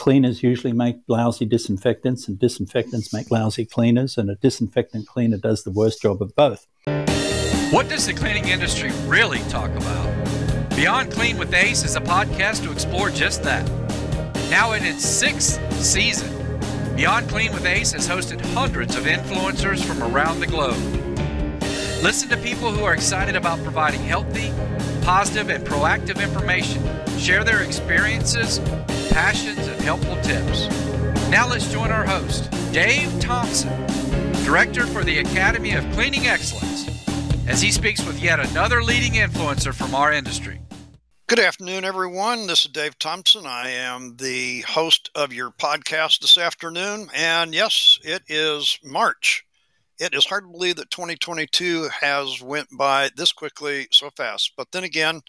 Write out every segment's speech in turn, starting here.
cleaners usually make lousy disinfectants, and disinfectants make lousy cleaners, and a disinfectant cleaner does the worst job of both. What does the cleaning industry really talk about? Beyond Clean with Ace is a podcast to explore just that. Now in its sixth season, Beyond Clean with Ace has hosted hundreds of influencers from around the globe. Listen to people who are excited about providing healthy, positive, and proactive information, share their experiences, passions, and helpful tips. Now let's join our host, Dave Thompson, Director for the Academy of Cleaning Excellence, as he speaks with yet another leading influencer from our industry. Good afternoon, everyone. This is Dave Thompson. I am the host of your podcast this afternoon. And yes, it is March. It is hard to believe that 2022 has went by this quickly so fast. But then again,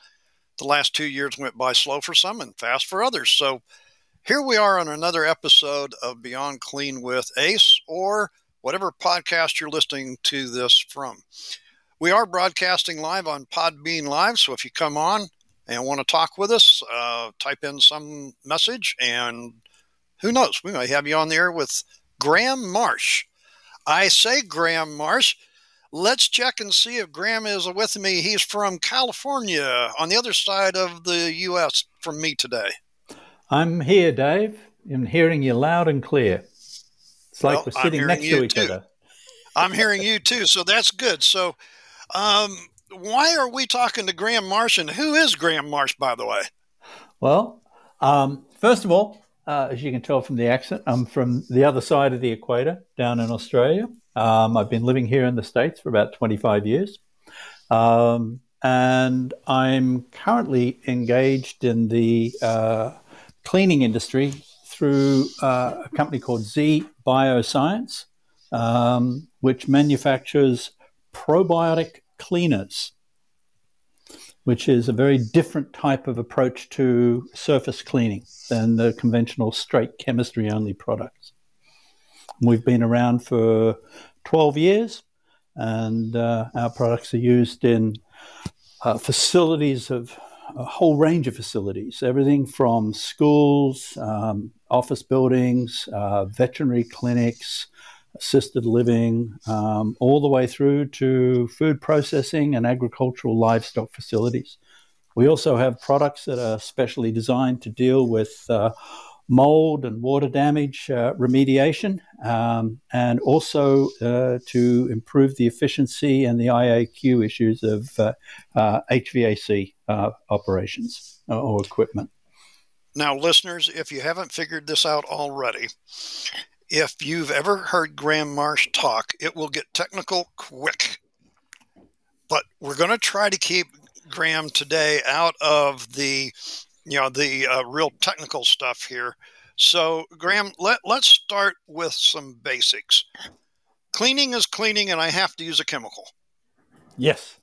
the last two years went by slow for some and fast for others. So here we are on another episode of Beyond Clean with Ace or whatever podcast you're listening to this from. We are broadcasting live on Podbean Live. So if you come on, and want to talk with us, uh, type in some message, and who knows, we may have you on the air with Graham Marsh. I say Graham Marsh. Let's check and see if Graham is with me. He's from California, on the other side of the U.S. from me today. I'm here, Dave. I'm hearing you loud and clear. It's like well, we're sitting next to each too. other. I'm hearing you too, so that's good. So, um, why are we talking to Graham Marsh? And who is Graham Marsh, by the way? Well, um, first of all, uh, as you can tell from the accent, I'm from the other side of the equator down in Australia. Um, I've been living here in the States for about 25 years. Um, and I'm currently engaged in the uh, cleaning industry through uh, a company called Z Bioscience, um, which manufactures probiotic cleaners, which is a very different type of approach to surface cleaning than the conventional straight chemistry only products. We've been around for 12 years, and uh, our products are used in uh, facilities of a whole range of facilities, everything from schools, um, office buildings, uh, veterinary clinics, assisted living, um, all the way through to food processing and agricultural livestock facilities. We also have products that are specially designed to deal with uh, mold and water damage uh, remediation, um, and also uh, to improve the efficiency and the IAQ issues of HVAC uh, uh, operations uh, or equipment. Now, listeners, if you haven't figured this out already, if you've ever heard Graham Marsh talk, it will get technical quick. But we're going to try to keep Graham today out of the, you know, the uh, real technical stuff here. So, Graham, let, let's start with some basics. Cleaning is cleaning, and I have to use a chemical. Yes.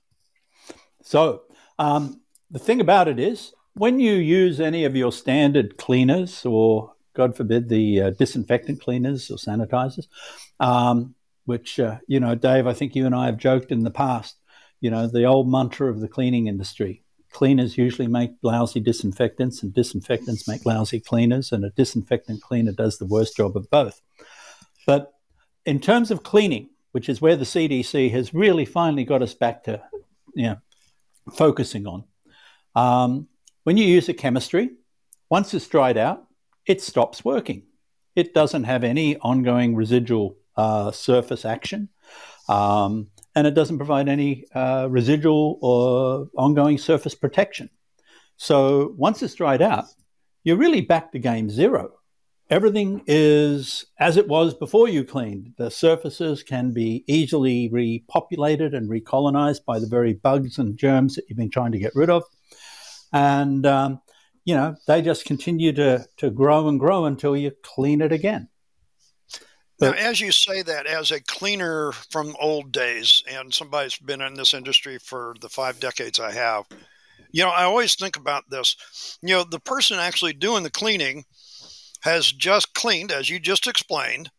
So, um, the thing about it is, when you use any of your standard cleaners or God forbid, the uh, disinfectant cleaners or sanitizers, um, which, uh, you know, Dave, I think you and I have joked in the past, you know, the old mantra of the cleaning industry. Cleaners usually make lousy disinfectants, and disinfectants make lousy cleaners, and a disinfectant cleaner does the worst job of both. But in terms of cleaning, which is where the CDC has really finally got us back to, you know, focusing on, um, when you use a chemistry, once it's dried out, it stops working. It doesn't have any ongoing residual uh, surface action, um, and it doesn't provide any uh, residual or ongoing surface protection. So once it's dried out, you're really back to game zero. Everything is as it was before you cleaned. The surfaces can be easily repopulated and recolonized by the very bugs and germs that you've been trying to get rid of. And um, you know, they just continue to, to grow and grow until you clean it again. Now, as you say that, as a cleaner from old days, and somebody's been in this industry for the five decades I have, you know, I always think about this. You know, the person actually doing the cleaning has just cleaned, as you just explained,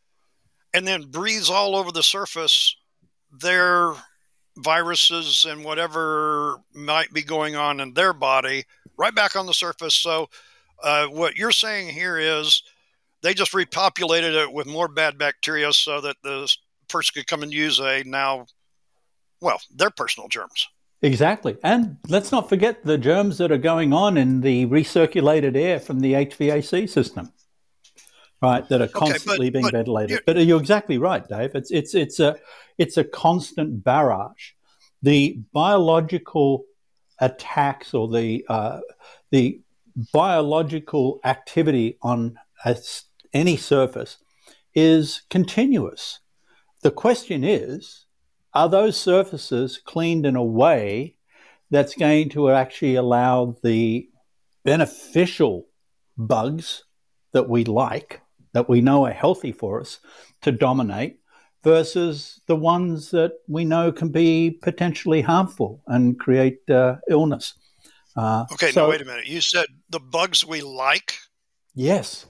and then breathes all over the surface their viruses and whatever might be going on in their body right back on the surface. So, uh, what you're saying here is they just repopulated it with more bad bacteria so that the person could come and use a now, well, their personal germs. Exactly. And let's not forget the germs that are going on in the recirculated air from the HVAC system. Right, that are constantly okay, but, being but ventilated. But you're exactly right, Dave. It's it's it's a it's a constant barrage. The biological attacks or the uh, the biological activity on a, any surface is continuous. The question is are those surfaces cleaned in a way that's going to actually allow the beneficial bugs that we like, that we know are healthy for us, to dominate versus the ones that we know can be potentially harmful and create uh, illness. Uh, okay, so, now wait a minute. You said the bugs we like? Yes.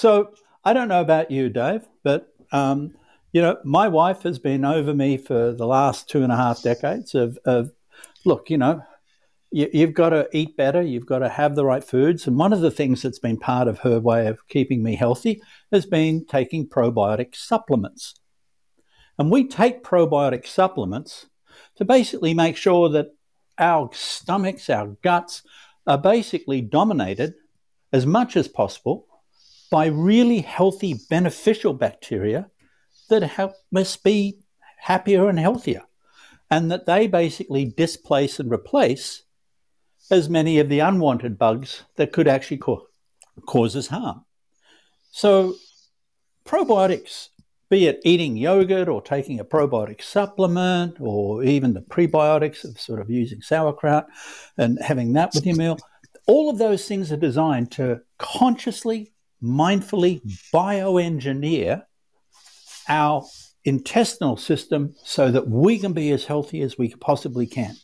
So I don't know about you, Dave, but um, you know, my wife has been over me for the last two and a half decades of, of look, you know, you, you've got to eat better, you've got to have the right foods. And one of the things that's been part of her way of keeping me healthy has been taking probiotic supplements. And we take probiotic supplements to basically make sure that our stomachs, our guts are basically dominated as much as possible by really healthy, beneficial bacteria that us be happier and healthier, and that they basically displace and replace as many of the unwanted bugs that could actually co- cause us harm. So, probiotics, be it eating yogurt or taking a probiotic supplement, or even the prebiotics of sort of using sauerkraut and having that with your meal, all of those things are designed to consciously, mindfully bioengineer our intestinal system so that we can be as healthy as we possibly can.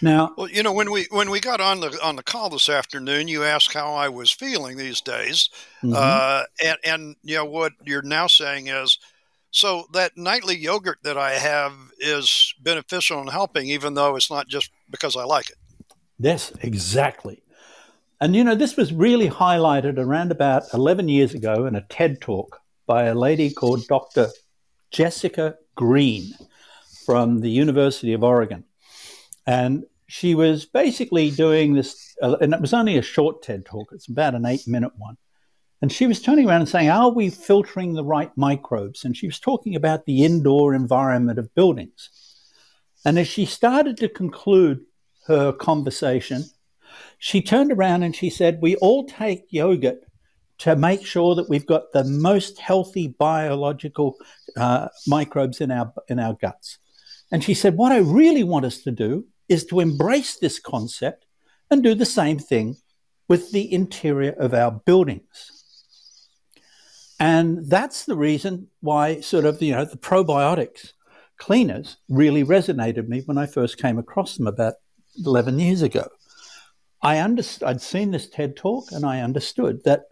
Now, well, you know, when we when we got on the on the call this afternoon, you asked how I was feeling these days, mm-hmm. uh, and and you know what you're now saying is, so that nightly yogurt that I have is beneficial and helping, even though it's not just because I like it. Yes, exactly. And you know, this was really highlighted around about 11 years ago in a TED talk by a lady called Dr. Jessica Green from the University of Oregon. And she was basically doing this, uh, and it was only a short TED talk, it's about an eight minute one. And she was turning around and saying, Are we filtering the right microbes? And she was talking about the indoor environment of buildings. And as she started to conclude her conversation, she turned around and she said, We all take yogurt to make sure that we've got the most healthy biological uh, microbes in our in our guts. And she said, "What I really want us to do is to embrace this concept and do the same thing with the interior of our buildings." And that's the reason why sort of you know the probiotics cleaners really resonated me when I first came across them about 11 years ago. I understood, I'd seen this TED talk and I understood that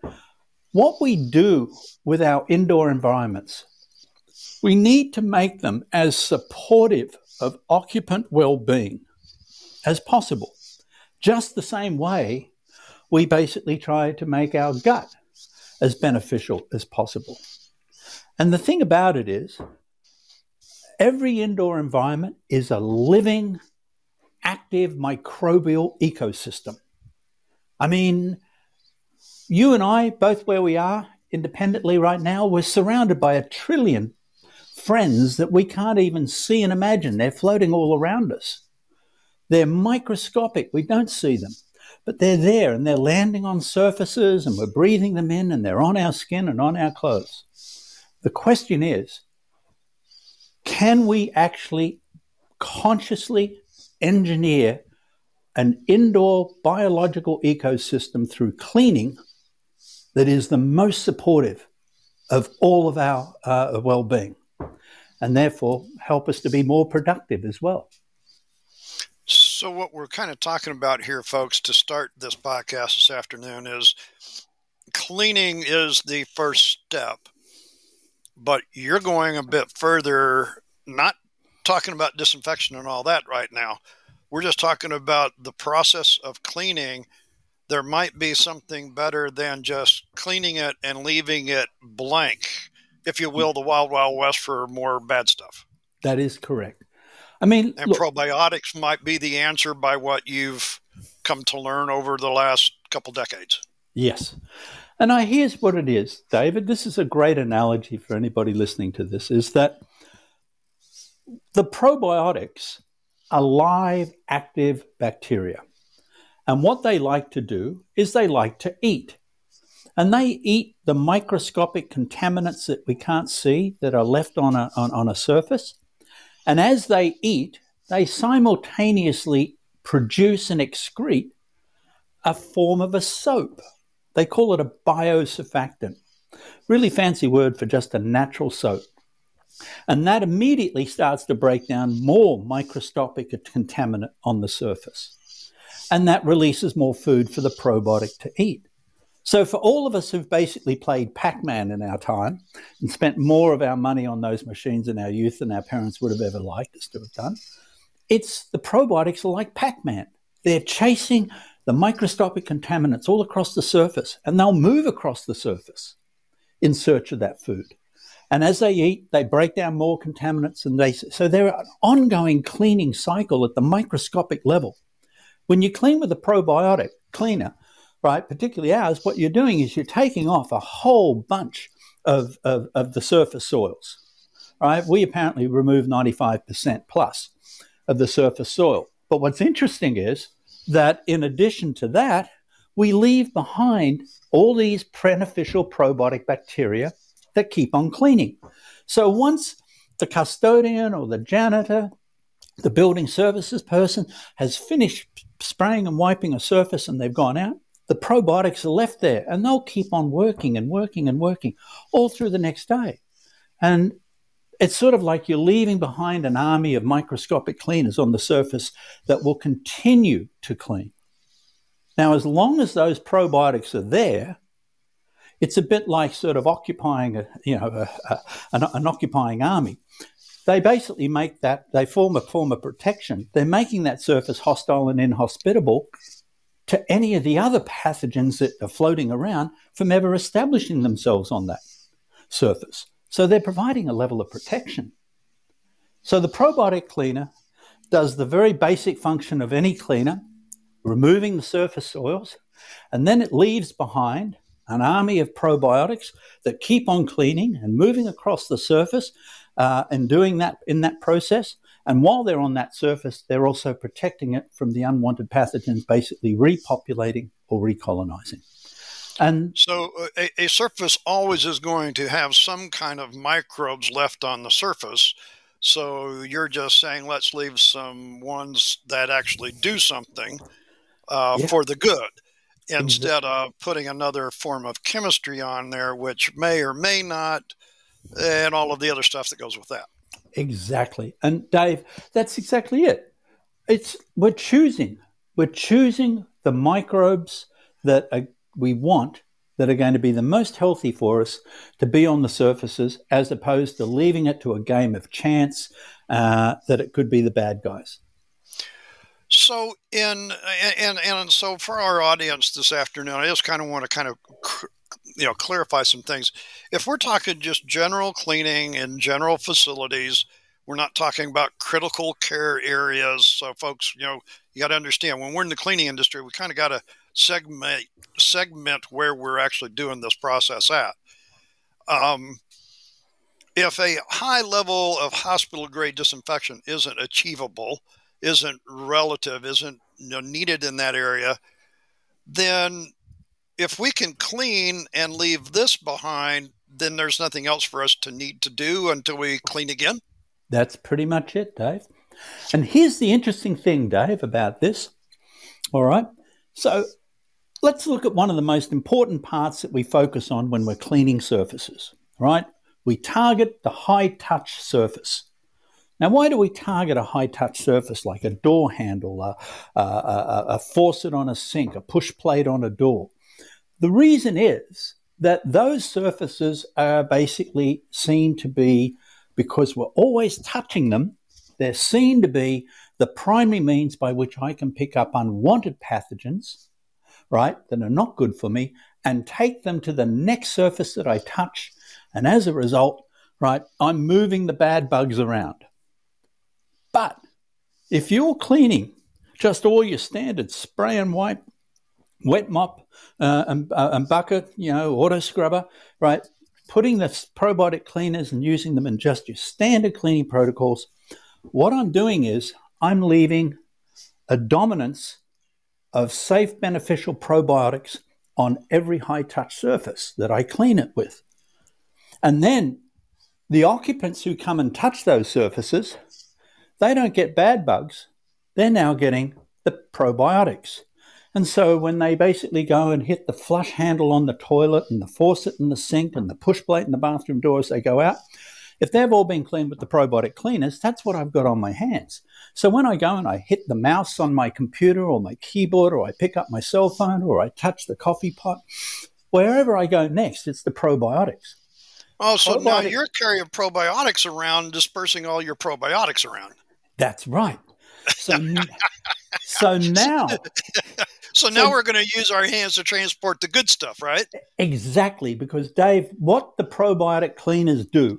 what we do with our indoor environments, we need to make them as supportive of occupant well being as possible. Just the same way we basically try to make our gut as beneficial as possible. And the thing about it is, every indoor environment is a living, active microbial ecosystem. I mean, you and I, both where we are independently right now, we're surrounded by a trillion friends that we can't even see and imagine. They're floating all around us. They're microscopic, we don't see them, but they're there and they're landing on surfaces and we're breathing them in and they're on our skin and on our clothes. The question is can we actually consciously engineer an indoor biological ecosystem through cleaning that is the most supportive of all of our uh, well being and therefore help us to be more productive as well. So, what we're kind of talking about here, folks, to start this podcast this afternoon is cleaning is the first step, but you're going a bit further, not talking about disinfection and all that right now. We're just talking about the process of cleaning there might be something better than just cleaning it and leaving it blank, if you will, the wild, wild west for more bad stuff. That is correct. I mean, and look, probiotics might be the answer by what you've come to learn over the last couple decades. Yes. And I here's what it is, David. This is a great analogy for anybody listening to this is that the probiotics are live, active bacteria. And what they like to do is they like to eat. And they eat the microscopic contaminants that we can't see that are left on a, on, on a surface. And as they eat, they simultaneously produce and excrete a form of a soap. They call it a biosurfactant. Really fancy word for just a natural soap. And that immediately starts to break down more microscopic contaminant on the surface. And that releases more food for the probiotic to eat. So, for all of us who've basically played Pac Man in our time and spent more of our money on those machines in our youth than our parents would have ever liked us to have done, it's the probiotics are like Pac Man. They're chasing the microscopic contaminants all across the surface, and they'll move across the surface in search of that food. And as they eat, they break down more contaminants, and they so they're an ongoing cleaning cycle at the microscopic level. When you clean with a probiotic cleaner, right, particularly ours, what you're doing is you're taking off a whole bunch of, of, of the surface soils. Right? We apparently remove 95% plus of the surface soil. But what's interesting is that in addition to that, we leave behind all these beneficial probiotic bacteria that keep on cleaning. So once the custodian or the janitor, the building services person has finished spraying and wiping a surface and they've gone out, the probiotics are left there and they'll keep on working and working and working all through the next day. And it's sort of like you're leaving behind an army of microscopic cleaners on the surface that will continue to clean. Now, as long as those probiotics are there, it's a bit like sort of occupying a, you know, a, a, an, an occupying army. They basically make that, they form a form of protection. They're making that surface hostile and inhospitable to any of the other pathogens that are floating around from ever establishing themselves on that surface. So they're providing a level of protection. So the probiotic cleaner does the very basic function of any cleaner, removing the surface soils, and then it leaves behind an army of probiotics that keep on cleaning and moving across the surface uh, and doing that in that process. And while they're on that surface, they're also protecting it from the unwanted pathogens, basically repopulating or recolonizing. And so uh, a, a, surface always is going to have some kind of microbes left on the surface. So you're just saying, let's leave some ones that actually do something uh, yeah. for the good instead of putting another form of chemistry on there, which may or may not, and all of the other stuff that goes with that. Exactly. And Dave, that's exactly it. It's we're choosing. We're choosing the microbes that are, we want that are going to be the most healthy for us to be on the surfaces as opposed to leaving it to a game of chance uh, that it could be the bad guys. So in and and so for our audience this afternoon, I just kind of want to kind of you know clarify some things. If we're talking just general cleaning in general facilities, we're not talking about critical care areas. So folks, you know, you got to understand when we're in the cleaning industry, we kind of got to segment segment where we're actually doing this process at. Um, if a high level of hospital grade disinfection isn't achievable, isn't relative, isn't you know, needed in that area, then if we can clean and leave this behind, then there's nothing else for us to need to do until we clean again. That's pretty much it, Dave. And here's the interesting thing, Dave, about this. All right. So let's look at one of the most important parts that we focus on when we're cleaning surfaces, right? We target the high touch surface. Now, why do we target a high touch surface like a door handle, a, a, a, a faucet on a sink, a push plate on a door? The reason is that those surfaces are basically seen to be, because we're always touching them, they're seen to be the primary means by which I can pick up unwanted pathogens right, that are not good for me and take them to the next surface that I touch. And as a result, right, I'm moving the bad bugs around. But if you're cleaning just all your standard spray and wipe, wet mop, uh, and, uh, and bucket, you know, auto scrubber, right? Putting the probiotic cleaners and using them in just your standard cleaning protocols. What I'm doing is I'm leaving a dominance of safe, beneficial probiotics on every high touch surface that I clean it with. And then the occupants who come and touch those surfaces, they don't get bad bugs. They're now getting the probiotics. And so when they basically go and hit the flush handle on the toilet and the faucet and the sink and the push plate and the bathroom door as they go out, if they've all been cleaned with the probiotic cleaners, that's what I've got on my hands. So when I go and I hit the mouse on my computer or my keyboard or I pick up my cell phone or I touch the coffee pot, wherever I go next, it's the probiotics. Oh, so probiotic- now you're carrying probiotics around, dispersing all your probiotics around. That's right. So, so now So now so, we're going to use our hands to transport the good stuff, right? Exactly, because Dave, what the probiotic cleaners do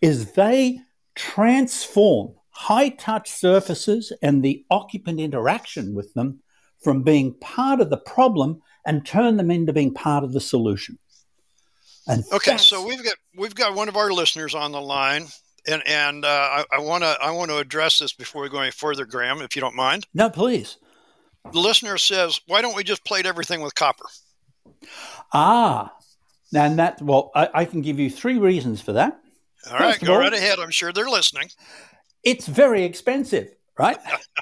is they transform high touch surfaces and the occupant interaction with them from being part of the problem and turn them into being part of the solution. And okay, so we've got we've got one of our listeners on the line, and and uh, I want to I want to address this before we go any further, Graham, if you don't mind. No, please. The listener says, "Why don't we just plate everything with copper?" Ah, and that well, I, I can give you three reasons for that. All right, First go all, right ahead. I'm sure they're listening. It's very expensive, right?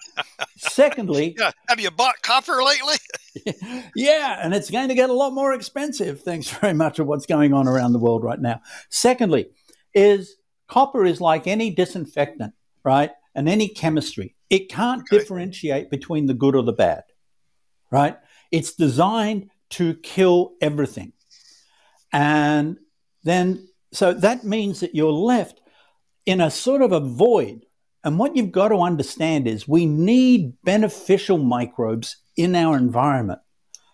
Secondly, yeah. have you bought copper lately? yeah, and it's going to get a lot more expensive. Thanks very much of what's going on around the world right now. Secondly, is copper is like any disinfectant, right? And any chemistry. It can't okay. differentiate between the good or the bad, right? It's designed to kill everything. And then, so that means that you're left in a sort of a void. And what you've got to understand is we need beneficial microbes in our environment,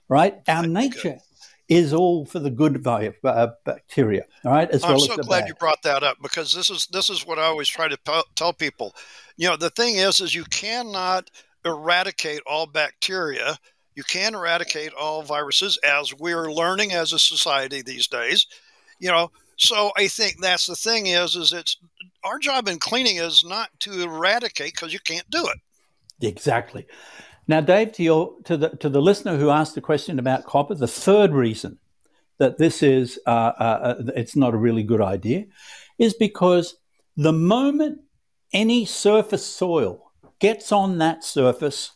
right? Our nature is all for the good uh, bacteria, all right? As I'm well so glad bad. you brought that up because this is this is what I always try to p- tell people you know the thing is is you cannot eradicate all bacteria you can eradicate all viruses as we're learning as a society these days you know so i think that's the thing is is it's our job in cleaning is not to eradicate because you can't do it exactly now dave to your to the to the listener who asked the question about copper the third reason that this is uh, uh, uh it's not a really good idea is because the moment any surface soil gets on that surface,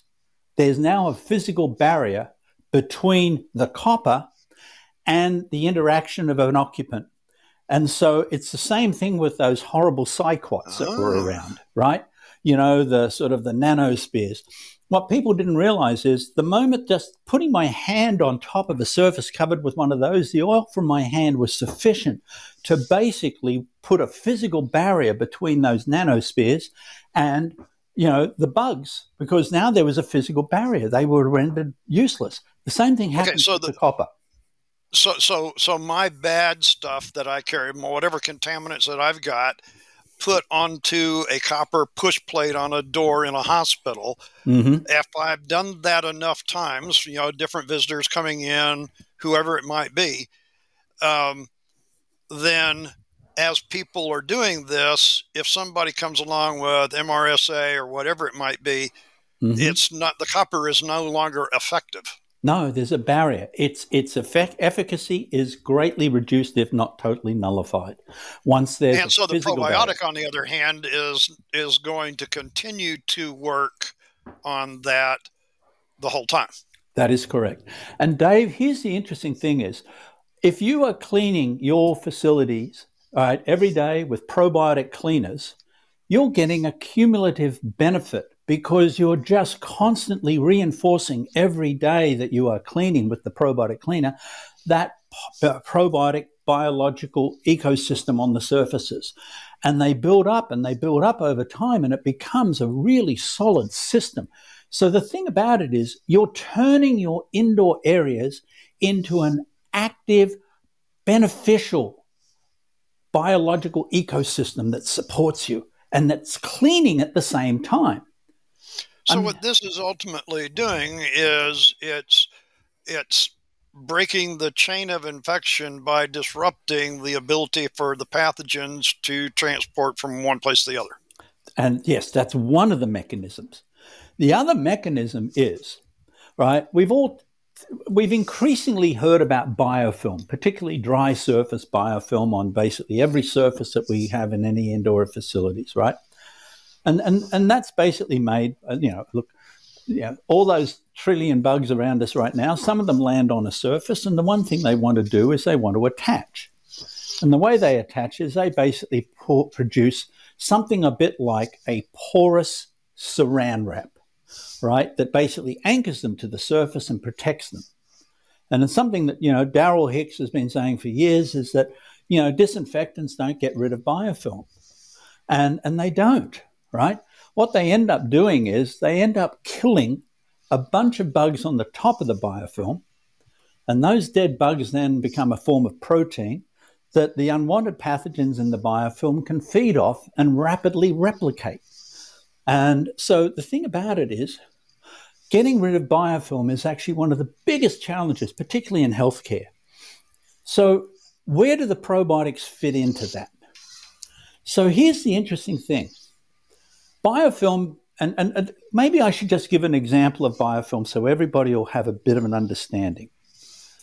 there's now a physical barrier between the copper and the interaction of an occupant. And so it's the same thing with those horrible cyclots that were ah. around, right? You know, the sort of the nanospheres. What people didn't realize is the moment just putting my hand on top of a surface covered with one of those, the oil from my hand was sufficient to basically put a physical barrier between those nanospheres and you know the bugs because now there was a physical barrier. They were rendered useless. The same thing happened okay, so with the, the copper. So so so my bad stuff that i carry whatever contaminants that i've got put onto a copper push plate on a door in a hospital. Mm-hmm. If I've done that enough times, you know, different visitors coming in, whoever it might be, um, then as people are doing this, if somebody comes along with MRSA or whatever it might be, mm-hmm. it's not the copper is no longer effective. No, there's a barrier. Its its effect, efficacy is greatly reduced, if not totally nullified. Once there's and so the probiotic, barrier. on the other hand, is is going to continue to work on that the whole time. That is correct. And Dave, here's the interesting thing: is if you are cleaning your facilities right, every day with probiotic cleaners, you're getting a cumulative benefit because you're just constantly reinforcing every day that you are cleaning with the probiotic cleaner that uh, probiotic biological ecosystem on the surfaces. And they build up and they build up over time, and it becomes a really solid system. So the thing about it is you're turning your indoor areas into an active, beneficial biological ecosystem that supports you and that's cleaning at the same time. So I'm, what this is ultimately doing is it's it's breaking the chain of infection by disrupting the ability for the pathogens to transport from one place to the other. And yes, that's one of the mechanisms. The other mechanism is, right, we've all we've increasingly heard about biofilm, particularly dry surface biofilm on basically every surface that we have in any indoor facilities, right? And and and that's basically made, uh, you know, look, know, all those trillion bugs around us right now, some of them land on a surface, and the one thing they want to do is they want to attach. And the way they attach is they basically produce something a bit like a porous saran wrap, right? That basically anchors them to the surface and protects them. And it's something that, you know, Darrel Hicks has been saying for years is that, you know, disinfectants don't get rid of biofilm. And, and they don't, right? What they end up doing is they end up killing a bunch of bugs on the top of the biofilm. And those dead bugs then become a form of protein that the unwanted pathogens in the biofilm can feed off and rapidly replicate. And so the thing about it is, getting rid of biofilm is actually one of the biggest challenges, particularly in healthcare. So, where do the probiotics fit into that? So, here's the interesting thing biofilm, and, and, and maybe I should just give an example of biofilm so everybody will have a bit of an understanding.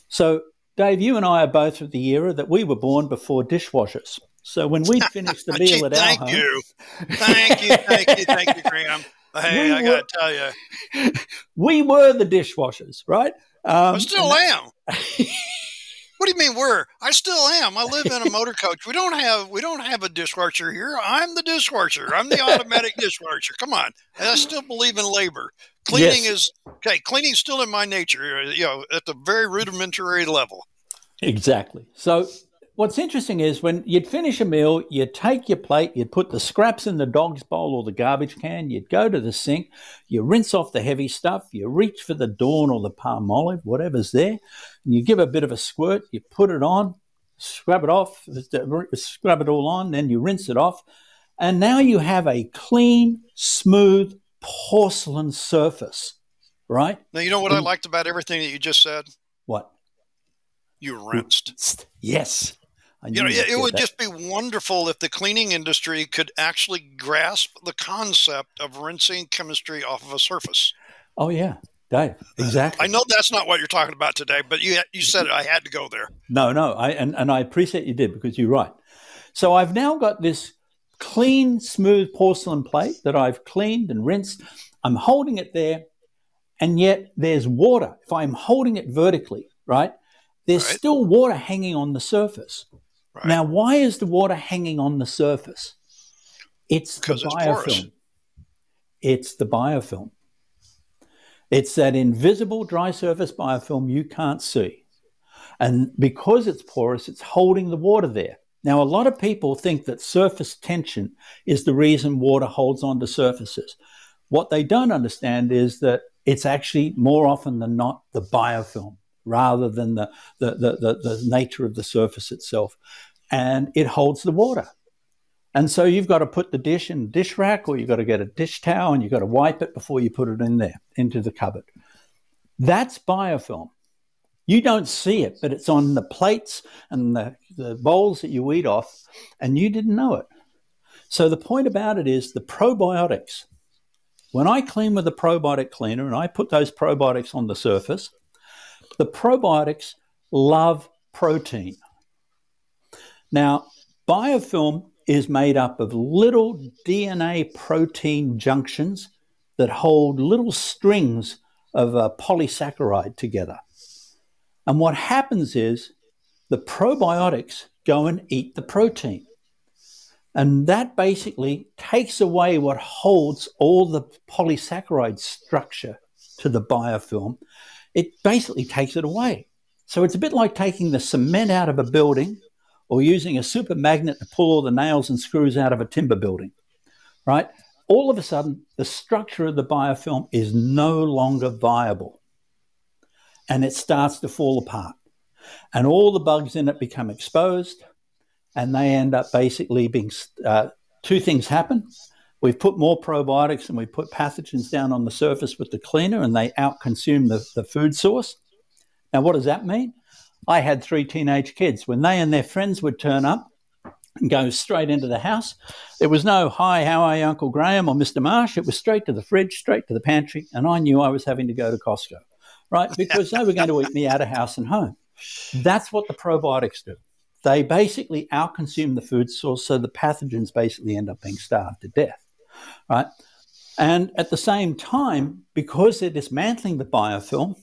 So, Dave, you and I are both of the era that we were born before dishwashers. So when we finished the meal Gee, at our home, you. thank you, thank you, thank you, Graham. Hey, we I got to tell you, we were the dishwashers, right? Um, I still am. What do you mean we're? I still am. I live in a motor coach. We don't have we don't have a dishwasher here. I'm the dishwasher. I'm the automatic dishwasher. Come on. And I still believe in labor. Cleaning yes. is okay. Cleaning is still in my nature. Uh, you know, at the very rudimentary level. Exactly. So what's interesting is when you'd finish a meal, you'd take your plate, you'd put the scraps in the dog's bowl or the garbage can, you'd go to the sink, you rinse off the heavy stuff, you reach for the Dawn or the Palmolive, whatever's there, and you give a bit of a squirt, you put it on, scrub it off, scrub it all on, then you rinse it off, and now you have a clean, smooth porcelain surface, right? Now, you know what and, I liked about everything that you just said? What? You rinsed. Yes you know, it, it would that. just be wonderful if the cleaning industry could actually grasp the concept of rinsing chemistry off of a surface. Oh yeah, Dave, exactly. I know that's not what you're talking about today, but you you said it, I had to go there. No, no, I and, and I appreciate you did because you're right. So I've now got this clean, smooth porcelain plate that I've cleaned and rinsed. I'm holding it there, and yet there's water. If I'm holding it vertically, right, there's right. still water hanging on the surface. Right. Now, why is the water hanging on the surface? It's the biofilm. It's, it's the biofilm. It's that invisible dry surface biofilm you can't see. And because it's porous, it's holding the water there. Now, a lot of people think that surface tension is the reason water holds onto surfaces. What they don't understand is that it's actually more often than not the biofilm rather than the, the, the, the, the nature of the surface itself. And it holds the water. And so you've got to put the dish in the dish rack or you've got to get a dish towel and you've got to wipe it before you put it in there, into the cupboard. That's biofilm. You don't see it, but it's on the plates and the, the bowls that you eat off, and you didn't know it. So the point about it is the probiotics. When I clean with a probiotic cleaner and I put those probiotics on the surface, the probiotics love protein. Now, biofilm is made up of little DNA protein junctions that hold little strings of a polysaccharide together. And what happens is the probiotics go and eat the protein. And that basically takes away what holds all the polysaccharide structure to the biofilm it basically takes it away. So it's a bit like taking the cement out of a building or using a super magnet to pull all the nails and screws out of a timber building, right? all of a sudden, the structure of the biofilm is no longer viable and it starts to fall apart. And all the bugs in it become exposed and they end up basically being uh, two things happen. We've put more probiotics and we put pathogens down on the surface with the cleaner and they outconsume the, the food source. Now, what does that mean? I had three teenage kids. When they and their friends would turn up, and go straight into the house. There was no, hi, how are you, Uncle Graham or Mr. Marsh? It was straight to the fridge, straight to the pantry, and I knew I was having to go to Costco, right? Because they were going to eat me out of house and home. That's what the probiotics do. They basically outconsume the food source, so the pathogens basically end up being starved to death, right? And at the same time, because they're dismantling the biofilm,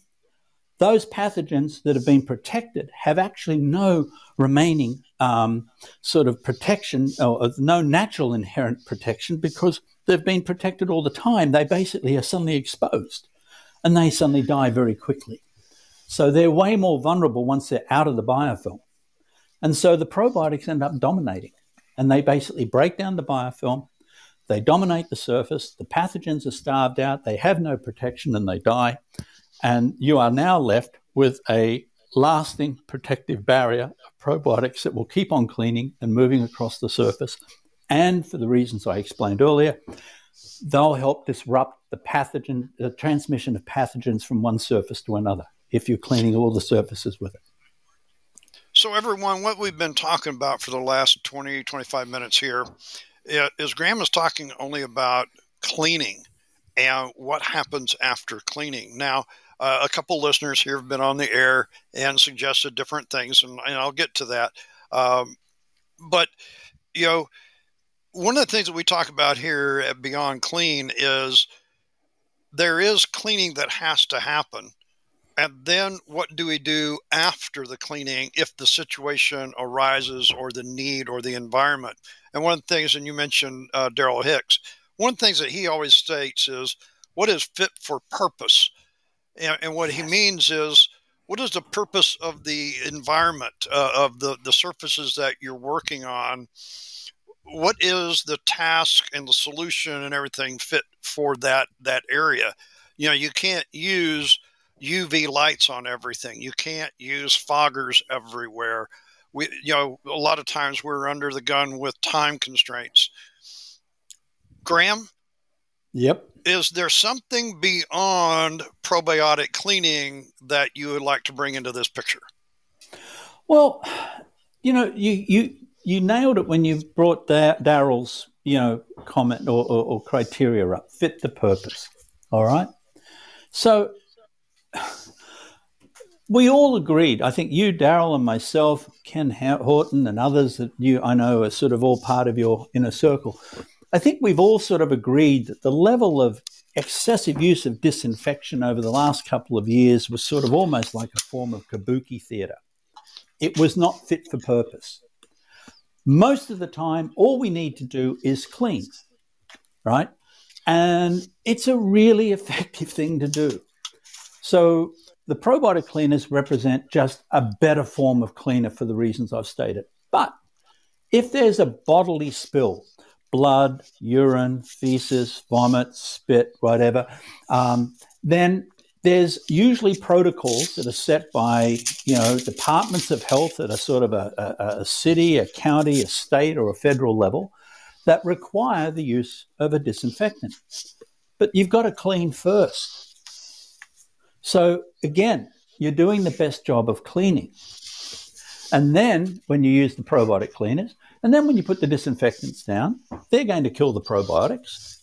those pathogens that have been protected have actually no remaining um, sort of protection or no natural inherent protection because they've been protected all the time. They basically are suddenly exposed and they suddenly die very quickly. So they're way more vulnerable once they're out of the biofilm. And so the probiotics end up dominating and they basically break down the biofilm. They dominate the surface. The pathogens are starved out. They have no protection and they die. And you are now left with a lasting protective barrier of probiotics that will keep on cleaning and moving across the surface. And for the reasons I explained earlier, they'll help disrupt the pathogen, the transmission of pathogens from one surface to another if you're cleaning all the surfaces with it. So, everyone, what we've been talking about for the last 20, 25 minutes here is Graham is talking only about cleaning and what happens after cleaning. Now, uh, a couple listeners here have been on the air and suggested different things, and, and I'll get to that. Um, but, you know, one of the things that we talk about here at Beyond Clean is there is cleaning that has to happen. And then what do we do after the cleaning if the situation arises or the need or the environment? And one of the things, and you mentioned uh, Darrel Hicks, one of the things that he always states is what is fit for purpose? And, and what he means is, what is the purpose of the environment uh, of the, the surfaces that you're working on? What is the task and the solution and everything fit for that that area? You know, you can't use UV lights on everything. You can't use foggers everywhere. We, you know, a lot of times we're under the gun with time constraints. Graham. Yep is there something beyond probiotic cleaning that you would like to bring into this picture? Well, you know, you you you nailed it when you brought Darrel's you know comment or, or, or criteria up. Fit the purpose. All right. So we all agreed. I think you, Darrel, and myself, Ken Horton, and others that you I know are sort of all part of your inner circle. I think we've all sort of agreed that the level of excessive use of disinfection over the last couple of years was sort of almost like a form of kabuki theatre. It was not fit for purpose. Most of the time, all we need to do is clean, right? And it's a really effective thing to do. So the probiotic cleaners represent just a better form of cleaner for the reasons I've stated. But if there's a bodily spill, blood, urine, feces, vomit, spit, whatever, um, then there's usually protocols that are set by you know departments of health at a sort of a, a, a city, a county, a state, or a federal level that require the use of a disinfectant. But you've got to clean first. So again, you're doing the best job of cleaning. And then when you use the probiotic cleaners, and then when you put the disinfectants down, they're going to kill the probiotics.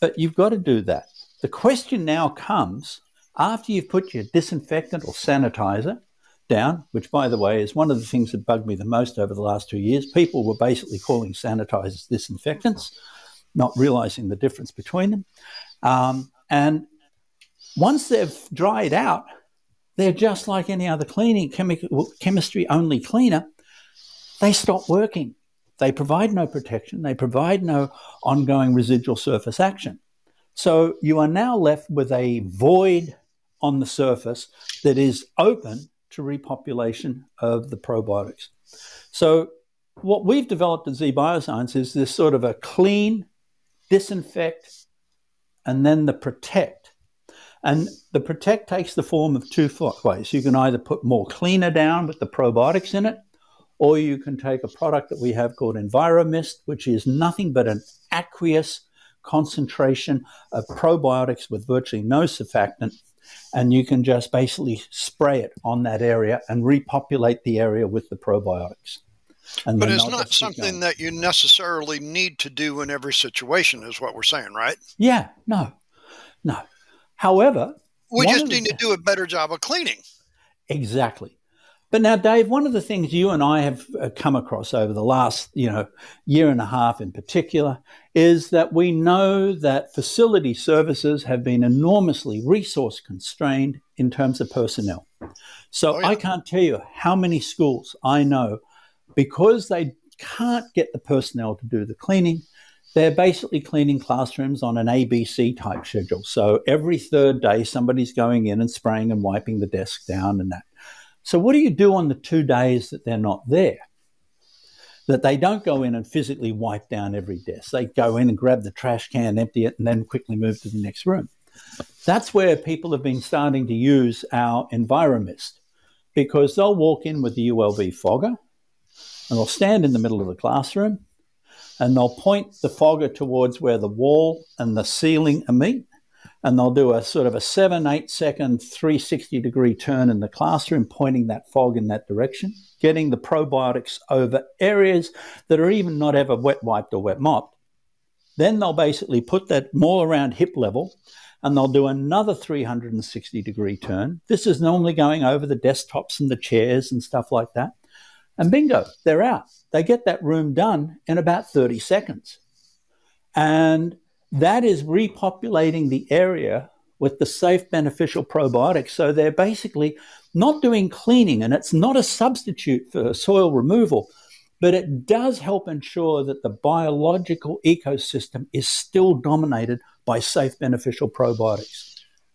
But you've got to do that. The question now comes after you've put your disinfectant or sanitizer down, which, by the way, is one of the things that bugged me the most over the last two years. People were basically calling sanitizers disinfectants, not realizing the difference between them. Um, and once they've dried out, they're just like any other cleaning chemistry only cleaner. They stop working. They provide no protection, they provide no ongoing residual surface action. So you are now left with a void on the surface that is open to repopulation of the probiotics. So what we've developed at Z Bioscience is this sort of a clean disinfect, and then the protect. And the protect takes the form of two ways. You can either put more cleaner down with the probiotics in it, or you can take a product that we have called EnviroMist, which is nothing but an aqueous concentration of probiotics with virtually no surfactant. And you can just basically spray it on that area and repopulate the area with the probiotics. And but it's not something that you necessarily need to do in every situation, is what we're saying, right? Yeah, no, no. However, we just need the, to do a better job of cleaning. Exactly. But now, Dave, one of the things you and I have uh, come across over the last, you know, year and a half in particular, is that we know that facility services have been enormously resource constrained in terms of personnel. So oh, yeah. I can't tell you how many schools I know because they can't get the personnel to do the cleaning. They're basically cleaning classrooms on an ABC type schedule. So every third day, somebody's going in and spraying and wiping the desk down and that. So, what do you do on the two days that they're not there? That they don't go in and physically wipe down every desk. They go in and grab the trash can, empty it, and then quickly move to the next room. That's where people have been starting to use our EnviroMist because they'll walk in with the ULV fogger and they'll stand in the middle of the classroom and they'll point the fogger towards where the wall and the ceiling meet and they'll do a sort of a seven, eight second, 360 degree turn in the classroom, pointing that fog in that direction, getting the probiotics over areas that are even not ever wet wiped or wet mopped. Then they'll basically put that more around hip level and they'll do another 360 degree turn. This is normally going over the desktops and the chairs and stuff like that. And bingo, they're out. They get that room done in about 30 seconds. And that is repopulating the area with the safe beneficial probiotics. So they're basically not doing cleaning, and it's not a substitute for soil removal, but it does help ensure that the biological ecosystem is still dominated by safe beneficial probiotics.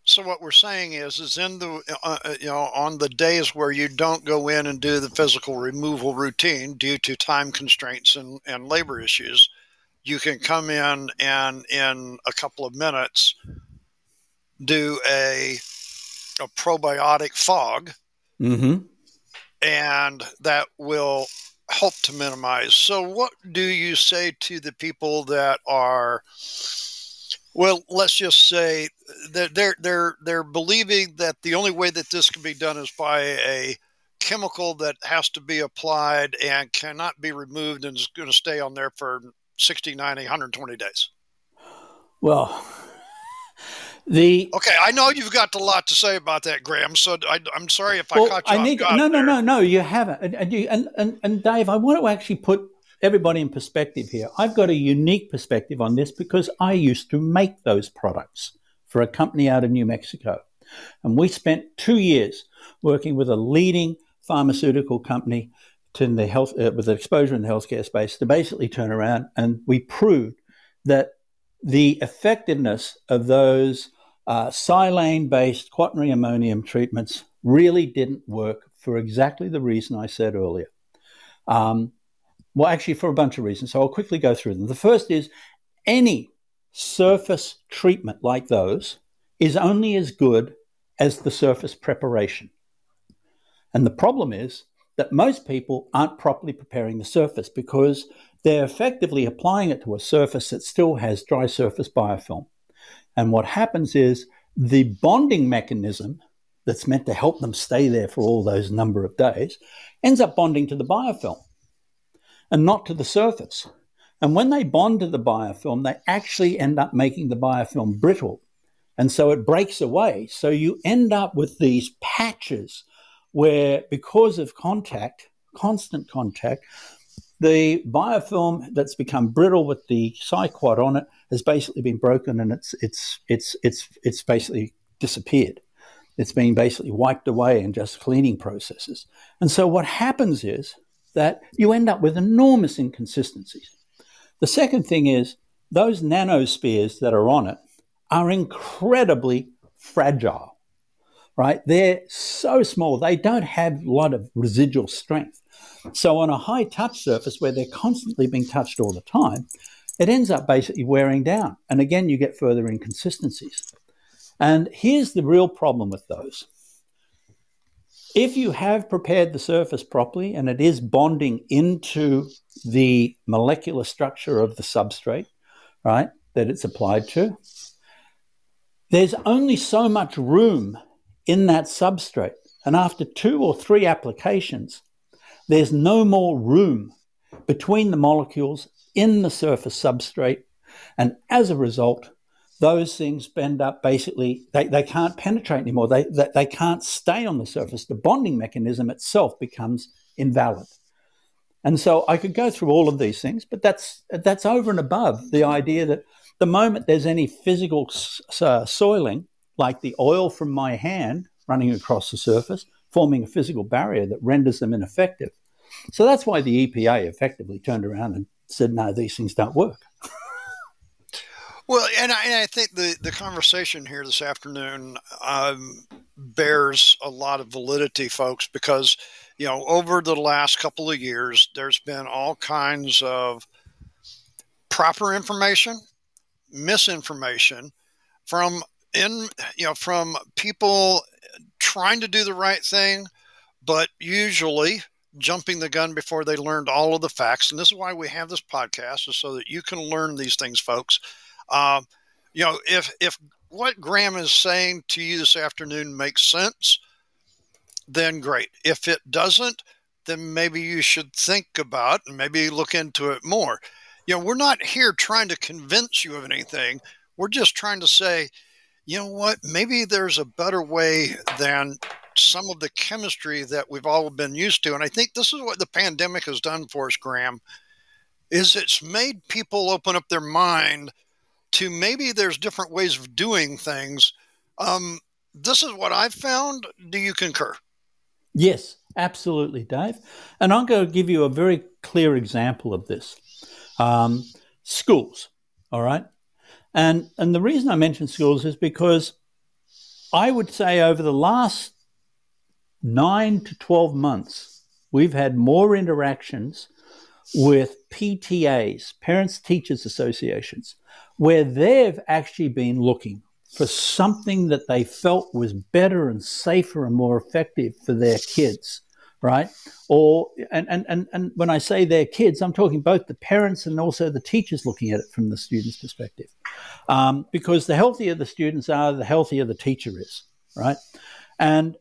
So what we're saying is, is in the uh, uh you know on the days where you don't go in and do the physical removal routine due to time constraints and, and labor issues, you can come in and in a couple of minutes do a, a probiotic fog. Mm-hmm. And that will help to minimize. So, what do you say to the people that are, well, let's just say that they're they're they're believing that the only way that this can be done is by a chemical that has to be applied and cannot be removed and is going to stay on there for 60, 90, 120 days? Well, the okay, I know you've got a lot to say about that, Graham. So I, am sorry if I well, caught you. I need no, no, no, no. You haven't. And, and, you, and, and and Dave, I want to actually put everybody in perspective here. I've got a unique perspective on this because I used to make those products for a company out of New Mexico, and we spent two years working with a leading pharmaceutical company to the health uh, with exposure in the healthcare space to basically turn around and we proved that the effectiveness of those uh, silane based quaternary ammonium treatments really didn't work for exactly the reason I said earlier. Um, well, actually, for a bunch of reasons. So I'll quickly go through them. The first is any surface treatment like those is only as good as the surface preparation. And the problem is that most people aren't properly preparing the surface because they're effectively applying it to a surface that still has dry surface biofilm. And what happens is the bonding mechanism that's meant to help them stay there for all those number of days ends up bonding to the biofilm and not to the surface. And when they bond to the biofilm, they actually end up making the biofilm brittle. And so it breaks away. So you end up with these patches where because of contact, constant contact, the biofilm that's become brittle with the cyquad on it has basically been broken and it's it's it's it's it's basically disappeared. It's been basically wiped away in just cleaning processes. And so what happens is that you end up with enormous inconsistencies. The second thing is those nanospheres that are on it are incredibly fragile right? They're so small, they don't have a lot of residual strength. So, on a high touch surface where they're constantly being touched all the time, it ends up basically wearing down. And again, you get further inconsistencies. And here's the real problem with those. If you have prepared the surface properly and it is bonding into the molecular structure of the substrate, right, that it's applied to, there's only so much room in that substrate. And after two or three applications, there's no more room between the molecules in the surface substrate. And as a result, those things end up basically, they, they can't penetrate anymore. They, they, they can't stay on the surface. The bonding mechanism itself becomes invalid. And so I could go through all of these things, but that's, that's over and above the idea that the moment there's any physical uh, soiling, like the oil from my hand running across the surface, forming a physical barrier that renders them ineffective. So that's why the EPA effectively turned around and said, no, these things don't work. well, and I, and I, think the, the conversation here this afternoon um, bears a lot of validity, folks, because, you know, over the last couple of years, there's been all kinds of proper information, misinformation from in you know from people trying to do the right thing but usually jumping the gun before they learned all of the facts. And this is why we have this podcast, is so that you can learn these things, folks. Uh, you know, if if what Graham is saying to you this afternoon makes sense, then great. If it doesn't, then maybe you should think about and maybe look into it more. You know, we're not here trying to convince you of anything. We're just trying to say, you know what, maybe there's a better way than some of the chemistry that we've all been used to. And I think this is what the pandemic has done for us, Graham, is it's made people open up their mind to maybe there's different ways of doing things. Um, this is what I've found. Do you concur? Yes, absolutely, Dave. And I'm going to give you a very clear example of this. Um, schools, all right? And, and the reason I mention schools is because I would say over the last nine to 12 months, we've had more interactions with PTAs, Parents Teachers Associations, where they've actually been looking for something that they felt was better and safer and more effective for their kids right? Or and, and and and when i say their kids i'm talking both the parents and also the teachers looking at it from the student's perspective. Um, because the healthier the students are the healthier the teacher is right? And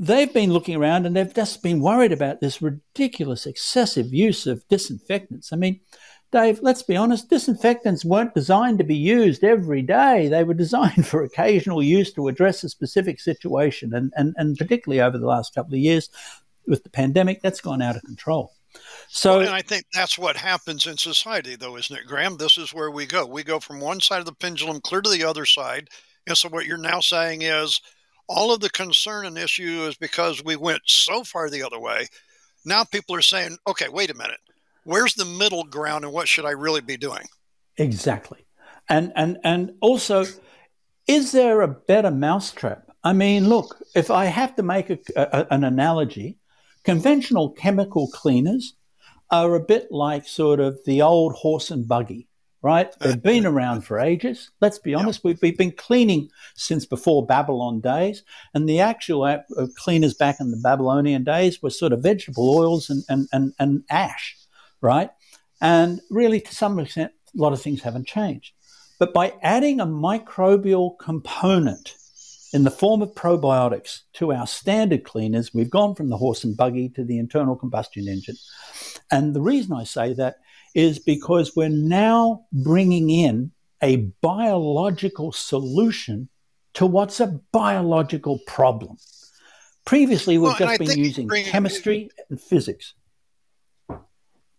they've been looking around and they've just been worried about this ridiculous, excessive use of disinfectants. I mean, Dave, let's be honest, disinfectants weren't designed to be used every day. They were designed for occasional use to address a specific situation. And, and, and particularly over the last couple of years with the pandemic, that's gone out of control. So, well, and I think that's what happens in society, though, isn't it, Graham? This is where we go. We go from one side of the pendulum clear to the other side. And so, what you're now saying is, all of the concern and issue is because we went so far the other way. Now people are saying, okay, wait a minute. Where's the middle ground and what should I really be doing? Exactly. And and and also is there a better mousetrap? I mean, look, if I have to make a, a, an analogy, conventional chemical cleaners are a bit like sort of the old horse and buggy right? They've been around for ages. Let's be honest, we've, we've been cleaning since before Babylon days, and the actual uh, cleaners back in the Babylonian days were sort of vegetable oils and, and, and, and ash, right? And really, to some extent, a lot of things haven't changed. But by adding a microbial component in the form of probiotics to our standard cleaners, we've gone from the horse and buggy to the internal combustion engine. And the reason I say that is because we're now bringing in a biological solution to what's a biological problem. Previously, we've well, just been using chemistry and physics.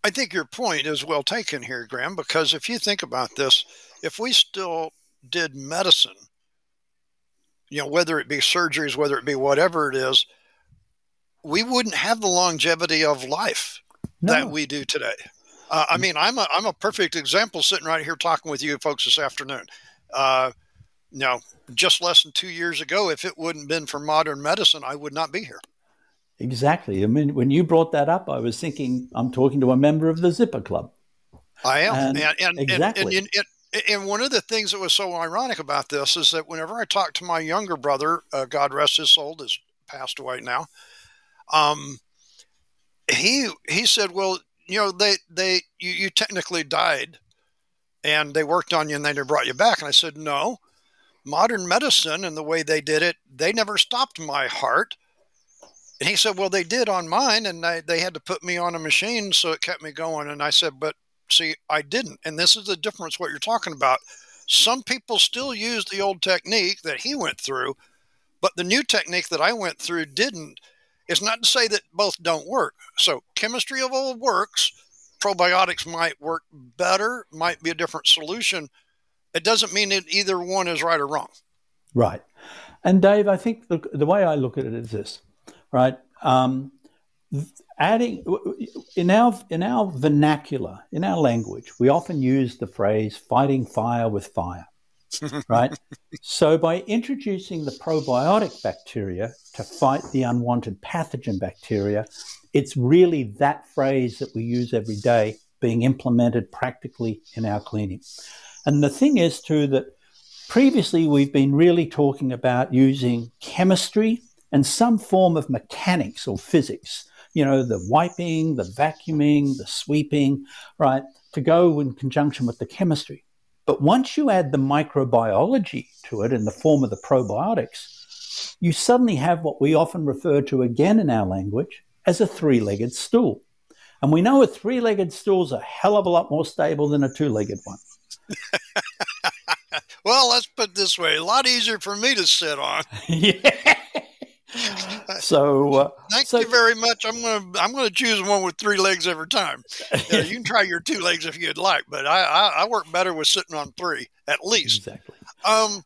I think your point is well taken here, Graham, because if you think about this, if we still did medicine, you know, whether it be surgeries, whether it be whatever it is, we wouldn't have the longevity of life no. that we do today. Uh, I mean, I'm a, I'm a perfect example sitting right here talking with you folks this afternoon. Uh, you know, just less than two years ago, if it wouldn't been for modern medicine, I would not be here. Exactly. I mean, when you brought that up, I was thinking I'm talking to a member of the Zipper Club. I am, and, and, and exactly. And, and, and, one of the things that was so ironic about this is that whenever I talk to my younger brother, uh, God rest his soul, has passed away now. Um, he he said, "Well, you know, they they you, you technically died, and they worked on you, and then they brought you back." And I said, "No, modern medicine and the way they did it, they never stopped my heart." And he said, Well, they did on mine, and I, they had to put me on a machine, so it kept me going. And I said, But see, I didn't. And this is the difference what you're talking about. Some people still use the old technique that he went through, but the new technique that I went through didn't. It's not to say that both don't work. So, chemistry of old works. Probiotics might work better, might be a different solution. It doesn't mean that either one is right or wrong. Right. And Dave, I think the, the way I look at it is this right? Um, adding in our in our vernacular, in our language, we often use the phrase "fighting fire with fire." Right? So, by introducing the probiotic bacteria to fight the unwanted pathogen bacteria, it's really that phrase that we use every day being implemented practically in our cleaning. And the thing is, too, that previously we've been really talking about using chemistry and some form of mechanics or physics, you know, the wiping, the vacuuming, the sweeping, right, to go in conjunction with the chemistry. But once you add the microbiology to it in the form of the probiotics, you suddenly have what we often refer to again in our language as a three legged stool. And we know a three legged stool is a hell of a lot more stable than a two legged one. well, let's put it this way a lot easier for me to sit on. yeah. So uh, thank so, you very much. I'm gonna I'm gonna choose one with three legs every time. You, you can try your two legs if you'd like, but I, I, I work better with sitting on three at least. Exactly. Um,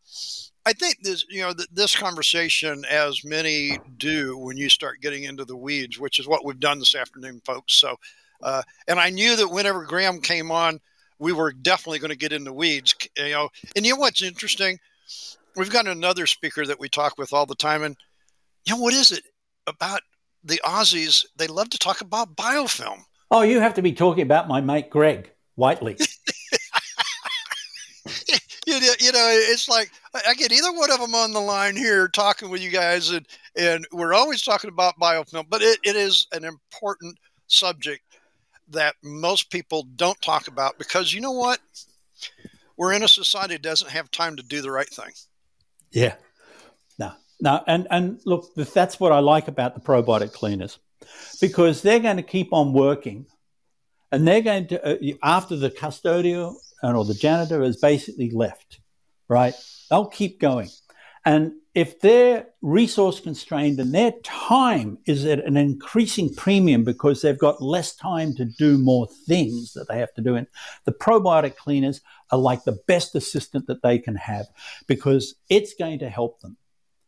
I think this you know th- this conversation, as many do when you start getting into the weeds, which is what we've done this afternoon, folks. So, uh, and I knew that whenever Graham came on, we were definitely going to get into weeds. You know, and you know what's interesting? We've got another speaker that we talk with all the time, and you know, what is it about the Aussies? They love to talk about biofilm. Oh, you have to be talking about my mate Greg Whiteley. you, know, you know, it's like I get either one of them on the line here talking with you guys, and and we're always talking about biofilm, but it, it is an important subject that most people don't talk about because you know what? We're in a society that doesn't have time to do the right thing. Yeah. No, and and look, that's what I like about the probiotic cleaners, because they're going to keep on working, and they're going to uh, after the custodial and or the janitor has basically left, right? They'll keep going, and if they're resource constrained and their time is at an increasing premium because they've got less time to do more things that they have to do, and the probiotic cleaners are like the best assistant that they can have because it's going to help them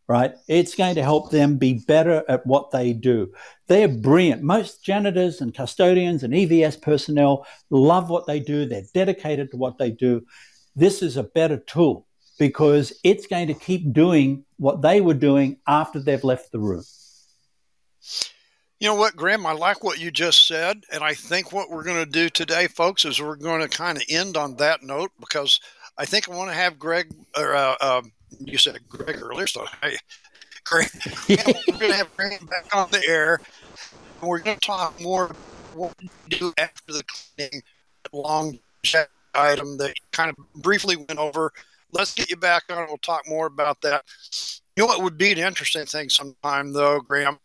right? It's going to help them be better at what they do. They're brilliant. Most janitors and custodians and EVS personnel love what they do, they're dedicated to what they do. This is a better tool because it's going to keep doing what they were doing after they've left the room. You know what, Graham? I like what you just said. And I think what we're going to do today, folks, is we're going to kind of end on that note because I think I want to have Greg or uh, um, you said Greg earlier, so hey, Greg, we're going to have Greg back on the air, and we're going to talk more what we do after the cleaning long item that kind of briefly went over. Let's get you back on. We'll talk more about that. You know what would be an interesting thing sometime, though, Graham,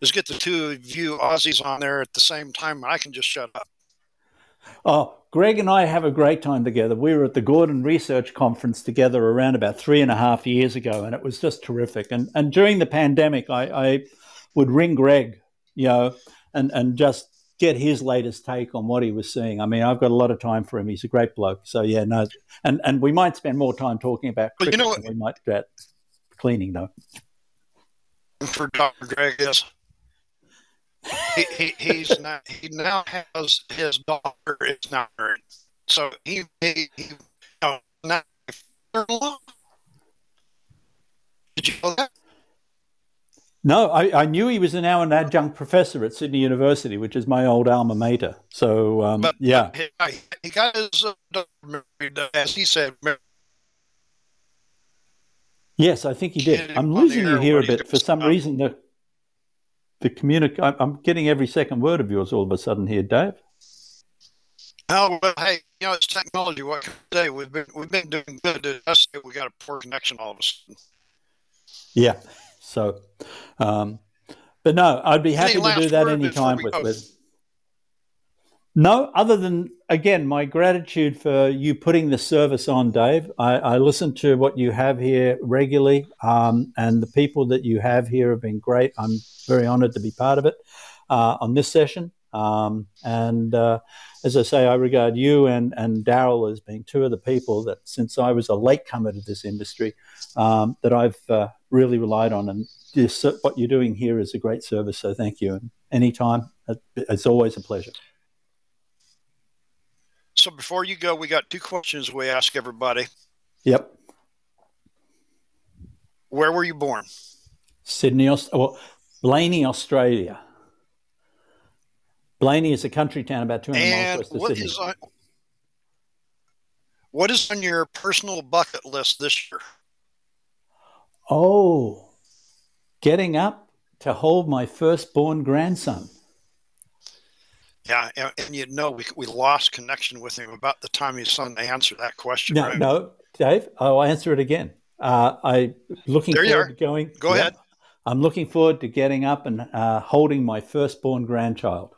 is get the two of you Aussies on there at the same time. I can just shut up. Oh, Greg and I have a great time together. We were at the Gordon Research Conference together around about three and a half years ago, and it was just terrific. And and during the pandemic, I, I would ring Greg, you know, and and just get his latest take on what he was seeing. I mean, I've got a lot of time for him. He's a great bloke. So yeah, no, and and we might spend more time talking about. But you know what? We might get cleaning though. For Dr. Greg, yes he, he, he's not. He now has his daughter is not married, so he he, he you know, not Did you know that? No, I, I, knew he was now an adjunct professor at Sydney University, which is my old alma mater. So, um, but, yeah. He, he got his, uh, as he said, Yes, I think he did. I'm losing you here a bit for some reason. The the communic- I'm getting every second word of yours all of a sudden here, Dave. Oh well, hey, you know it's technology. What can I say? We've been we've been doing good. Say we got a poor connection all of a sudden. Yeah. So, um, but no, I'd be happy to do that anytime with, with. No, other than again, my gratitude for you putting the service on, Dave. I, I listen to what you have here regularly, um, and the people that you have here have been great. I'm very honoured to be part of it uh, on this session. Um, and uh, as I say, I regard you and, and Darrel as being two of the people that, since I was a latecomer to this industry, um, that I've uh, really relied on. And this, what you're doing here is a great service. So thank you. And anytime, it's always a pleasure. So before you go, we got two questions we ask everybody. Yep. Where were you born? Sydney, well, Blayney, Australia. Blayney is a country town about 200 and miles west of Sydney. Is on, what is on your personal bucket list this year? Oh, getting up to hold my firstborn grandson. Yeah, and, and you know we, we lost connection with him about the time his son answered that question. No, right? no, Dave, I'll answer it again. Uh, I looking there forward to going. Go yeah, ahead. I'm looking forward to getting up and uh, holding my firstborn grandchild.